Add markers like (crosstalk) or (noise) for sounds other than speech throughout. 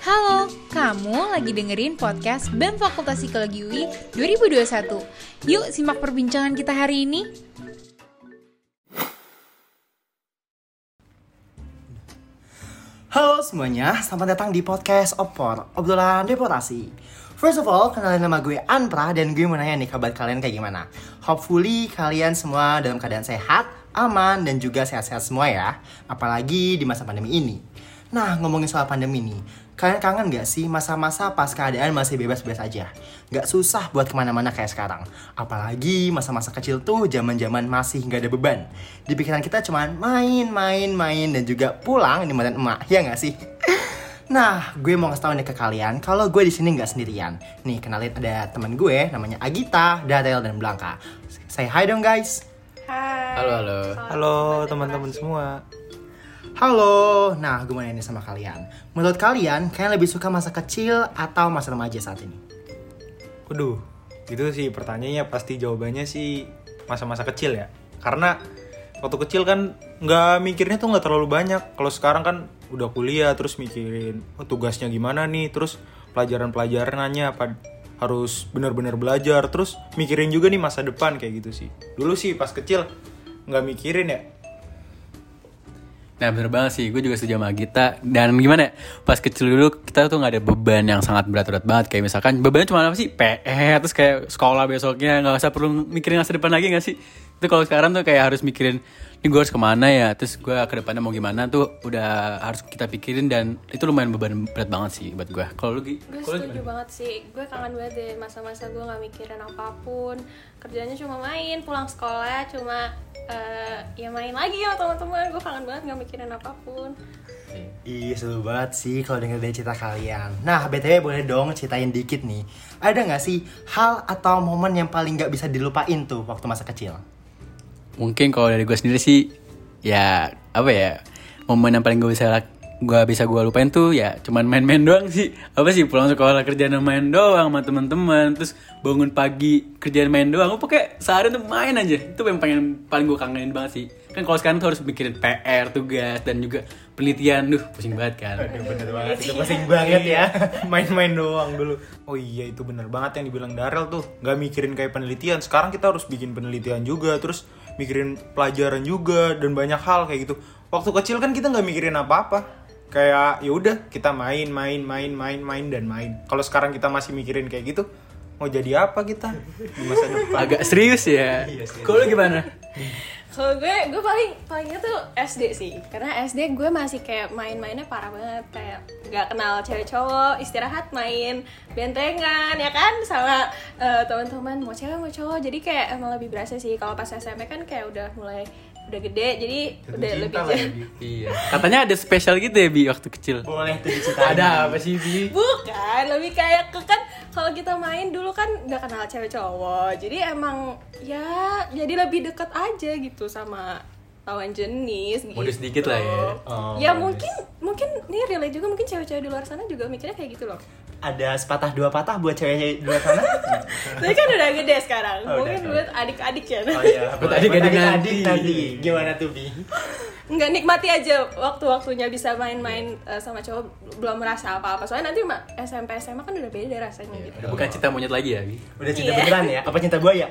Halo, kamu lagi dengerin podcast BEM Fakultas Psikologi UI 2021. Yuk simak perbincangan kita hari ini. Halo semuanya, selamat datang di podcast Opor, obrolan deportasi. First of all, kenalin nama gue Anpra dan gue mau nanya nih kabar kalian kayak gimana. Hopefully kalian semua dalam keadaan sehat, aman, dan juga sehat-sehat semua ya. Apalagi di masa pandemi ini. Nah, ngomongin soal pandemi nih, kalian kangen gak sih masa-masa pas keadaan masih bebas-bebas aja? Gak susah buat ke mana-mana kayak sekarang. Apalagi masa-masa kecil tuh zaman-zaman masih gak ada beban. Di pikiran kita cuman main, main, main, dan juga pulang di mantan emak, ya gak sih? Nah, gue mau ngasih tau nih ke kalian kalau gue di sini nggak sendirian. Nih, kenalin ada teman gue namanya Agita, Darel, dan Blanka. Say hi dong guys. Halo halo. Halo teman-teman semua. Halo. Nah, gue mau nanya sama kalian. Menurut kalian, kalian lebih suka masa kecil atau masa remaja saat ini? Waduh, itu sih pertanyaannya pasti jawabannya sih masa-masa kecil ya. Karena waktu kecil kan nggak mikirnya tuh nggak terlalu banyak. Kalau sekarang kan udah kuliah terus mikirin oh, tugasnya gimana nih, terus pelajaran-pelajarannya apa harus benar-benar belajar, terus mikirin juga nih masa depan kayak gitu sih. Dulu sih pas kecil nggak mikirin ya. Nah bener banget sih, gue juga setuju sama Gita. Dan gimana ya, pas kecil dulu kita tuh gak ada beban yang sangat berat-berat banget. Kayak misalkan bebannya cuma apa sih, PR Terus kayak sekolah besoknya. Gak usah perlu mikirin masa depan lagi gak sih? Itu kalau sekarang tuh kayak harus mikirin Ini gue harus ke mana ya, terus gue ke depannya mau gimana tuh Udah harus kita pikirin. Dan itu lumayan beban berat banget sih buat gue Kalau lu, gue setuju banget sih. Gue kangen banget deh masa-masa gue nggak mikirin apa pun kerjanya cuma main pulang sekolah cuma eh, ya main lagi sama teman-teman gue kangen banget nggak mikirin apa pun Ih, seru banget sih kalau denger dari cerita kalian. Nah, BTW boleh dong ceritain dikit nih. Ada nggak sih hal atau momen yang paling nggak bisa dilupain tuh waktu masa kecil? mungkin kalau dari gue sendiri sih ya apa ya momen yang paling gue bisa gue bisa gue lupain tuh ya cuman main-main doang sih apa sih pulang sekolah kerjaan main doang sama teman-teman terus bangun pagi kerjaan main doang gue pakai sehari tuh main aja itu yang pengen paling gue kangenin banget sih kan kalau sekarang tuh harus mikirin PR tugas dan juga penelitian duh pusing banget kan Bener banget, itu pusing banget ya. (laughs) Main-main doang dulu. Oh iya itu bener banget yang dibilang Darel tuh. Gak mikirin kayak penelitian. Sekarang kita harus bikin penelitian juga. Terus mikirin pelajaran juga dan banyak hal kayak gitu. Waktu kecil kan kita nggak mikirin apa-apa. Kayak ya udah kita main, main, main, main, main dan main. Kalau sekarang kita masih mikirin kayak gitu, mau jadi apa kita di masa depan? agak serius ya kalau lu gimana kalau gue gue paling palingnya tuh SD sih. Karena SD gue masih kayak main-mainnya parah banget. Kayak nggak kenal cewek cowok istirahat main bentengan ya kan? Sama eh, teman-teman mau cewek mau cowok. Jadi kayak emang lebih berasa sih. Kalau pas SMP kan kayak udah mulai udah gede. Jadi udah lebih (laughs) iya. Katanya ada spesial gitu ya bi waktu kecil. Boleh tuh diceritain. ada apa sih bi? Bukan, lebih kayak ke kan kalau kita main dulu kan nggak kenal cewek cowok. Jadi emang ya jadi lebih deket aja gitu sama lawan jenis gitu. Modus dikit lah ya. Oh, ya modus. mungkin mungkin nih relate juga mungkin cewek-cewek di luar sana juga mikirnya kayak gitu loh. Ada sepatah dua patah buat cewek di luar sana? (laughs) Tapi kan udah gede sekarang. Oh, mungkin udah. buat adik-adik ya. Oh iya, Buat adik-adik nanti. Gimana tuh, Bi? Nggak nikmati aja waktu-waktunya bisa main-main eh, sama cowok belum merasa apa-apa. Soalnya nanti SMP SMA kan udah beda rasanya gitu. Udah bukan cinta monyet lagi ya bi Udah cinta Iya. beneran ya? Apa cinta buaya?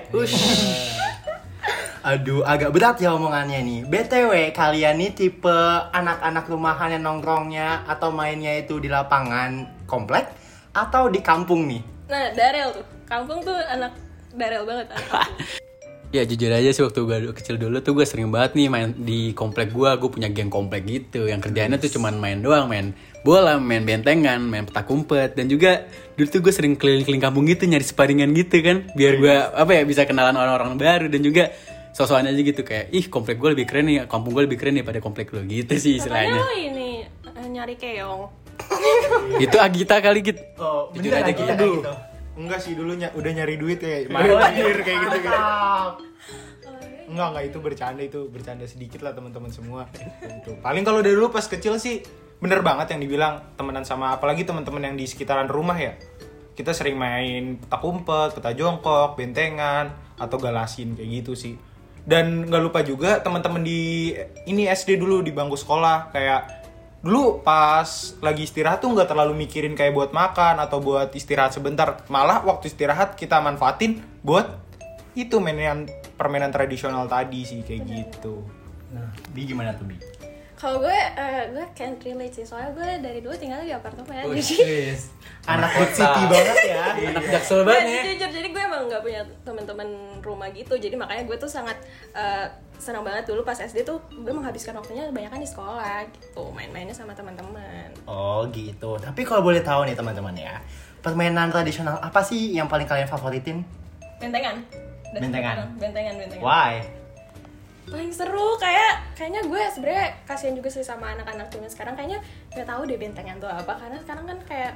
Aduh, agak berat ya omongannya nih. BTW, kalian nih tipe anak-anak rumahan yang nongkrongnya atau mainnya itu di lapangan komplek atau di kampung nih? Nah, Darel tuh. Kampung tuh anak Darel banget. (laughs) Ya jujur aja sih waktu gue kecil dulu tuh gue sering banget nih main di komplek gue Gue punya geng komplek gitu. Yang kerjaannya tuh cuman main doang Main bola, main bentengan, main petak umpet. Dan juga dulu tuh gue sering keliling-keliling kampung gitu Nyari sparingan gitu kan. Biar gue apa ya bisa kenalan orang-orang baru. Dan juga sosokan aja gitu kayak Ih komplek gue lebih keren nih Kampung gue lebih keren daripada komplek lo gitu sih istilahnya. lo ini eh, nyari keong. Itu Agita kali gitu Oh, Jujur aja kita gitu. Enggak sih dulunya udah nyari duit kayak Oh, martir kayak gitu gitu. Enggak, enggak itu bercanda itu bercanda sedikit lah teman-teman semua. Gitu. Paling kalau dari dulu pas kecil sih bener banget yang dibilang temenan sama apalagi teman-teman yang di sekitaran rumah ya. Kita sering main petak umpet, peta jongkok, bentengan atau galasin kayak gitu sih. Dan nggak lupa juga teman-teman di ini SD dulu di bangku sekolah kayak dulu pas lagi istirahat tuh nggak terlalu mikirin kayak buat makan atau buat istirahat sebentar malah waktu istirahat kita manfaatin buat itu mainan permainan tradisional tadi sih kayak gitu Nah, Bi gimana tuh Bi? Kalau gue, eh, gue can't relate sih Soalnya gue dari dulu tinggal di apartemen Oh, Jadi. Anak Good City banget ya. (laughs) Anak jaksel Iya, banget ya. jujur, jadi gue emang gak punya teman-teman rumah gitu Jadi makanya gue tuh sangat eh, senang banget dulu pas SD tuh Gue menghabiskan waktunya kebanyakan di sekolah gitu Main-mainnya sama teman-teman Oh gitu. Tapi kalau boleh tahu nih teman-teman ya, permainan tradisional apa sih yang paling kalian favoritin? Bentengan Bentengan? Bentengan, bentengan Why? Paling seru kayak kayaknya gue sebenarnya kasihan juga sih sama anak-anak zaman sekarang. Kayaknya nggak tahu deh bentengan tuh apa karena sekarang kan kayak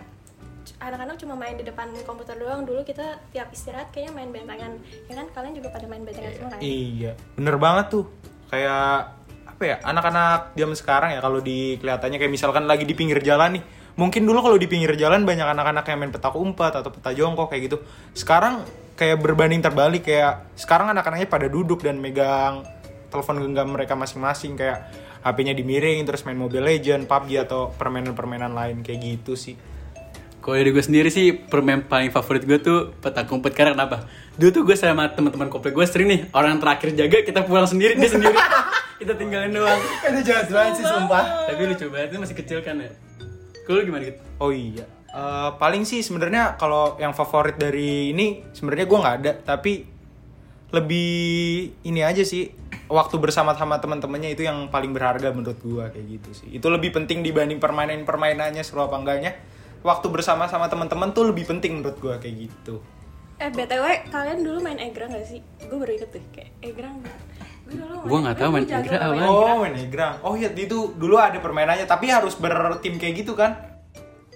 anak-anak cuma main di depan komputer doang. Dulu kita tiap istirahat kayaknya main bentengan. Ya kan? Kalian juga pada main bentengan semua kan? Iya. Bener banget tuh. Kayak apa ya anak-anak zaman sekarang ya kalau di kelihatannya kayak misalkan lagi di pinggir jalan nih. Mungkin dulu kalau di pinggir jalan banyak anak-anak yang main petak umpet atau peta jongkok kayak gitu. Sekarang kayak berbanding terbalik kayak sekarang anak-anaknya pada duduk dan megang telepon genggam mereka masing-masing kayak HP-nya dimiring terus main Mobile Legend, PUBG atau permainan-permainan lain kayak gitu sih. Kalau dari gue sendiri sih permain paling favorit gue tuh petak umpet karena kenapa? Dulu tuh gue sama teman-teman komplek gue sering nih orang yang terakhir jaga kita pulang sendiri dia sendiri (laughs) kita tinggalin doang. Itu jahat banget sih sumpah. Tapi lucu banget itu masih kecil kan ya. Kalau lu gimana gitu? Oh iya, Eh, paling sih sebenarnya kalau yang favorit dari ini sebenarnya gue nggak ada, tapi lebih ini aja sih waktu bersama sama teman-temannya itu yang paling berharga menurut gue kayak gitu sih. Itu lebih penting dibanding permainan permainannya seru apa enggaknya. Waktu bersama sama teman-teman tuh lebih penting menurut gue kayak gitu. eh btw kalian dulu main egrang gak sih gue baru ikut tuh kayak egrang gue dulu Gua nggak tahu main egrang apaan. Oh, main egrang. Oh iya, itu dulu ada permainannya, tapi harus bertim kayak gitu kan?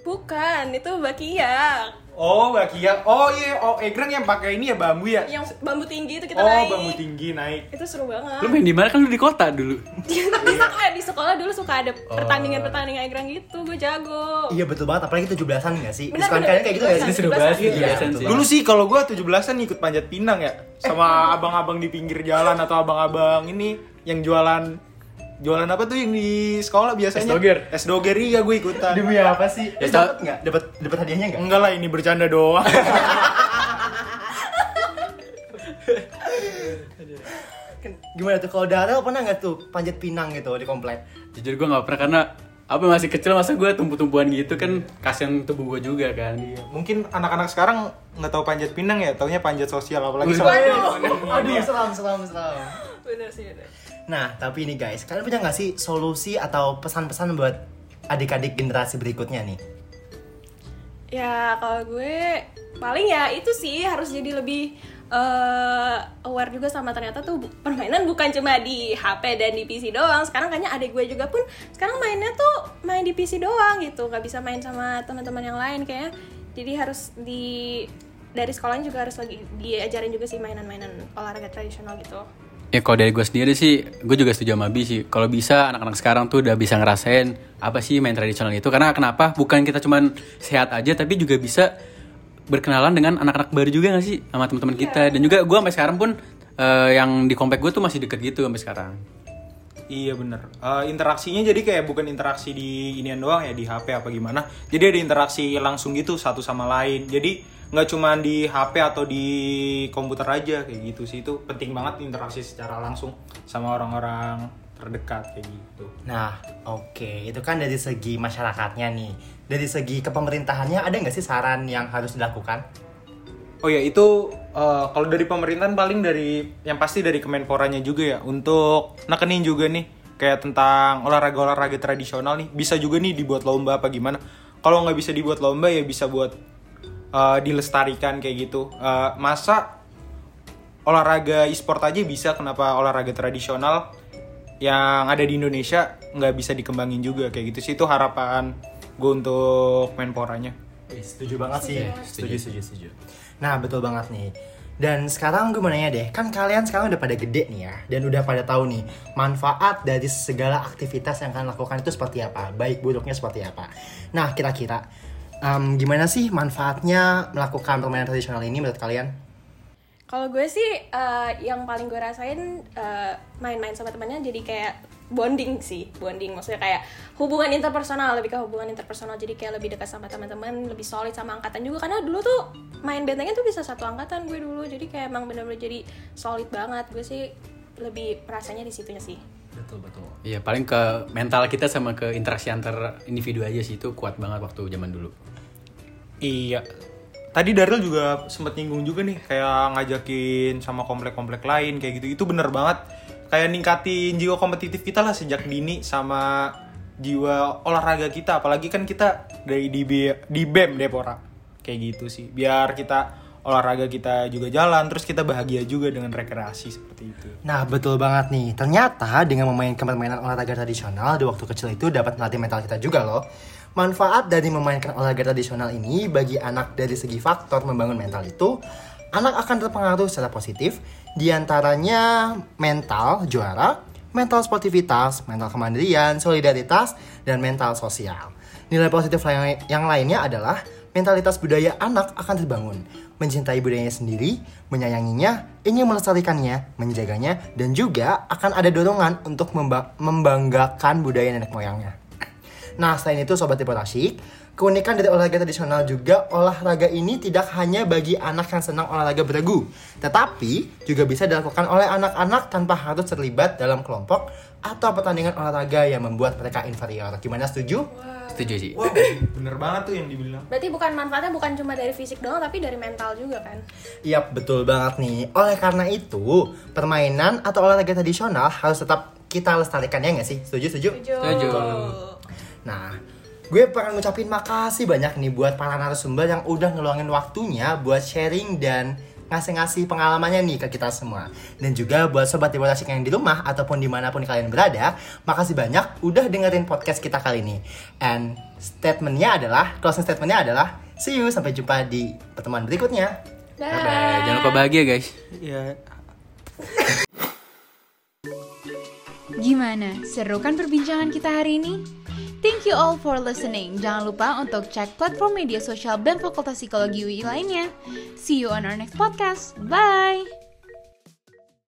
Bukan itu bakia Oh, bakia. Oh iya, oh egrang yang pakai ini ya bambu ya? yang bambu tinggi itu kita Oh, naik bambu tinggi naik. itu seru banget Lu main di mana kan lu di kota dulu. (laughs) di, sekolah, di sekolah dulu suka ada pertandingan-pertandingan egrang gitu gue jago Iya betul banget, apalagi 17-an gak sih? Bener, Diskon bener. kalian kayak gitu Ini sih? seru banget sih Iya, sih. Dulu sih kalau gua 17-an ikut panjat pinang ya sama abang-abang di pinggir jalan atau abang-abang ini yang jualan jualan apa tuh yang di sekolah biasanya? Es doger. Es doger iya gue ikutan. Demi apa sih? Ya, dapat nggak? Dapat dapat hadiahnya nggak? Enggak lah ini bercanda doang. (laughs) Kan Gimana tuh kalau Darel pernah nggak tuh panjat pinang gitu di komplek? Jujur gue nggak pernah karena apa masih kecil masa gue tumpu-tumpuan gitu kan kasihan tubuh gue juga kan. Mungkin anak-anak sekarang nggak tahu panjat pinang ya, taunya panjat sosial apalagi sama Aduh, selam, selam, selam. bener sih bener Nah, tapi ini guys, kalian punya nggak sih solusi atau pesan-pesan buat adik-adik generasi berikutnya nih? Ya kalau gue paling ya itu sih harus jadi lebih eh, aware juga sama ternyata tuh permainan bukan cuma di HP dan di PC doang. Sekarang kayaknya adik gue juga pun sekarang mainnya tuh main di PC doang gitu, nggak bisa main sama teman-teman yang lain kayaknya. Jadi harus di dari sekolahnya juga harus lagi diajarin juga sih mainan-mainan olahraga tradisional gitu. Ya kalau dari gue sendiri sih, gue juga setuju sama Bi sih. Kalau bisa anak-anak sekarang tuh udah bisa ngerasain apa sih main tradisional itu. Karena kenapa? Bukan kita cuman sehat aja, tapi juga bisa berkenalan dengan anak-anak baru juga gak sih sama teman-teman kita. Dan juga gue sampai sekarang pun eh, yang di komplek gue tuh masih deket gitu sampai sekarang. Iya bener. Eh, interaksinya jadi kayak bukan interaksi di inian doang ya di HP apa gimana. Jadi ada interaksi langsung gitu satu sama lain. Jadi nggak cuma di HP atau di komputer aja kayak gitu sih itu penting banget interaksi secara langsung sama orang-orang terdekat kayak gitu. Nah, oke, itu kan dari segi masyarakatnya nih. Dari segi kepemerintahannya ada nggak sih saran yang harus dilakukan? Oh ya itu eh, kalau dari pemerintahan paling dari yang pasti dari Kemenporanya juga ya untuk nekenin juga nih kayak tentang olahraga-olahraga tradisional nih bisa juga nih dibuat lomba apa gimana. Kalau nggak bisa dibuat lomba ya bisa buat eh, dilestarikan kayak gitu. Eh, masa olahraga e-sport aja bisa kenapa olahraga tradisional yang ada di Indonesia nggak bisa dikembangin juga kayak gitu sih itu harapan gue untuk Menporanya. Wih, setuju banget sih. Setuju. Setuju, setuju, setuju. Nah, betul banget nih. Dan sekarang gue mau nanya deh, kan kalian sekarang udah pada gede nih ya, dan udah pada tahu nih manfaat dari segala aktivitas yang kalian lakukan itu seperti apa, baik buruknya seperti apa. Nah, kira-kira em, gimana sih manfaatnya melakukan permainan tradisional ini menurut kalian? Kalau gue sih eh, yang paling gue rasain eh, main-main sama temannya jadi kayak bonding sih bonding. Maksudnya kayak hubungan interpersonal lebih ke hubungan interpersonal. Jadi kayak lebih dekat sama teman-teman lebih solid sama angkatan juga. Karena dulu tuh main bentengan tuh bisa satu angkatan gue dulu. Jadi kayak emang bener-bener jadi solid banget. Gue sih lebih rasanya di situnya sih. Betul betul. Iya paling ke mental kita sama ke interaksi antar individu aja sih. Itu kuat banget waktu zaman dulu. Iya. Tadi Daryl juga sempat nyinggung juga nih kayak ngajakin sama komplek-komplek lain kayak gitu. Itu bener banget. Kayak ningkatin jiwa kompetitif kita lah sejak dini sama jiwa olahraga kita. Apalagi kan kita dari di, di BEM Depora. Kayak gitu sih. Biar kita olahraga kita juga jalan terus kita bahagia juga dengan rekreasi seperti itu. Nah betul banget nih, ternyata dengan memainkan permainan olahraga tradisional di waktu kecil itu dapat melatih mental kita juga loh. Manfaat dari memainkan olahraga tradisional ini bagi anak dari segi faktor membangun mental itu, anak akan terpengaruh secara positif, di antaranya mental juara, mental sportivitas, mental kemandirian, solidaritas, dan mental sosial. Nilai positif yang lainnya adalah mentalitas budaya anak akan terbangun, mencintai budayanya sendiri, menyayanginya, ingin melestarikannya, menjaganya, dan juga akan ada dorongan untuk memba- membanggakan budaya nenek moyangnya. Nah, selain itu Sobat Tipe keunikan dari olahraga tradisional juga olahraga ini tidak hanya bagi anak yang senang olahraga beregu, tetapi juga bisa dilakukan oleh anak-anak tanpa harus terlibat dalam kelompok atau pertandingan olahraga yang membuat mereka inferior. Gimana setuju? Setuju sih. Wow, bener banget tuh yang dibilang. berarti bukan manfaatnya bukan cuma dari fisik doang tapi dari mental juga kan Iya, betul banget nih. Oleh karena itu, permainan atau olahraga tradisional harus tetap kita lestarikan ya nggak sih? Setuju, setuju? Setuju. Nah, gue pengen ngucapin makasih banyak nih buat para narasumber yang udah ngeluangin waktunya buat sharing dan ngasih-ngasih pengalamannya nih ke kita semua. Dan juga buat sobat Dewa yang di rumah ataupun di mana pun kalian berada, makasih banyak udah dengerin podcast kita kali ini. And statementnya adalah, closing statementnya adalah, see you, sampai jumpa di pertemuan berikutnya. Dah. Bye. Jangan lupa bahagia guys. Ya, Gimana? Seru kan perbincangan kita hari ini? Thank you all for listening. Jangan lupa untuk cek platform media sosial BEM Fakultas Psikologi UI lainnya. See you on our next podcast. Bye!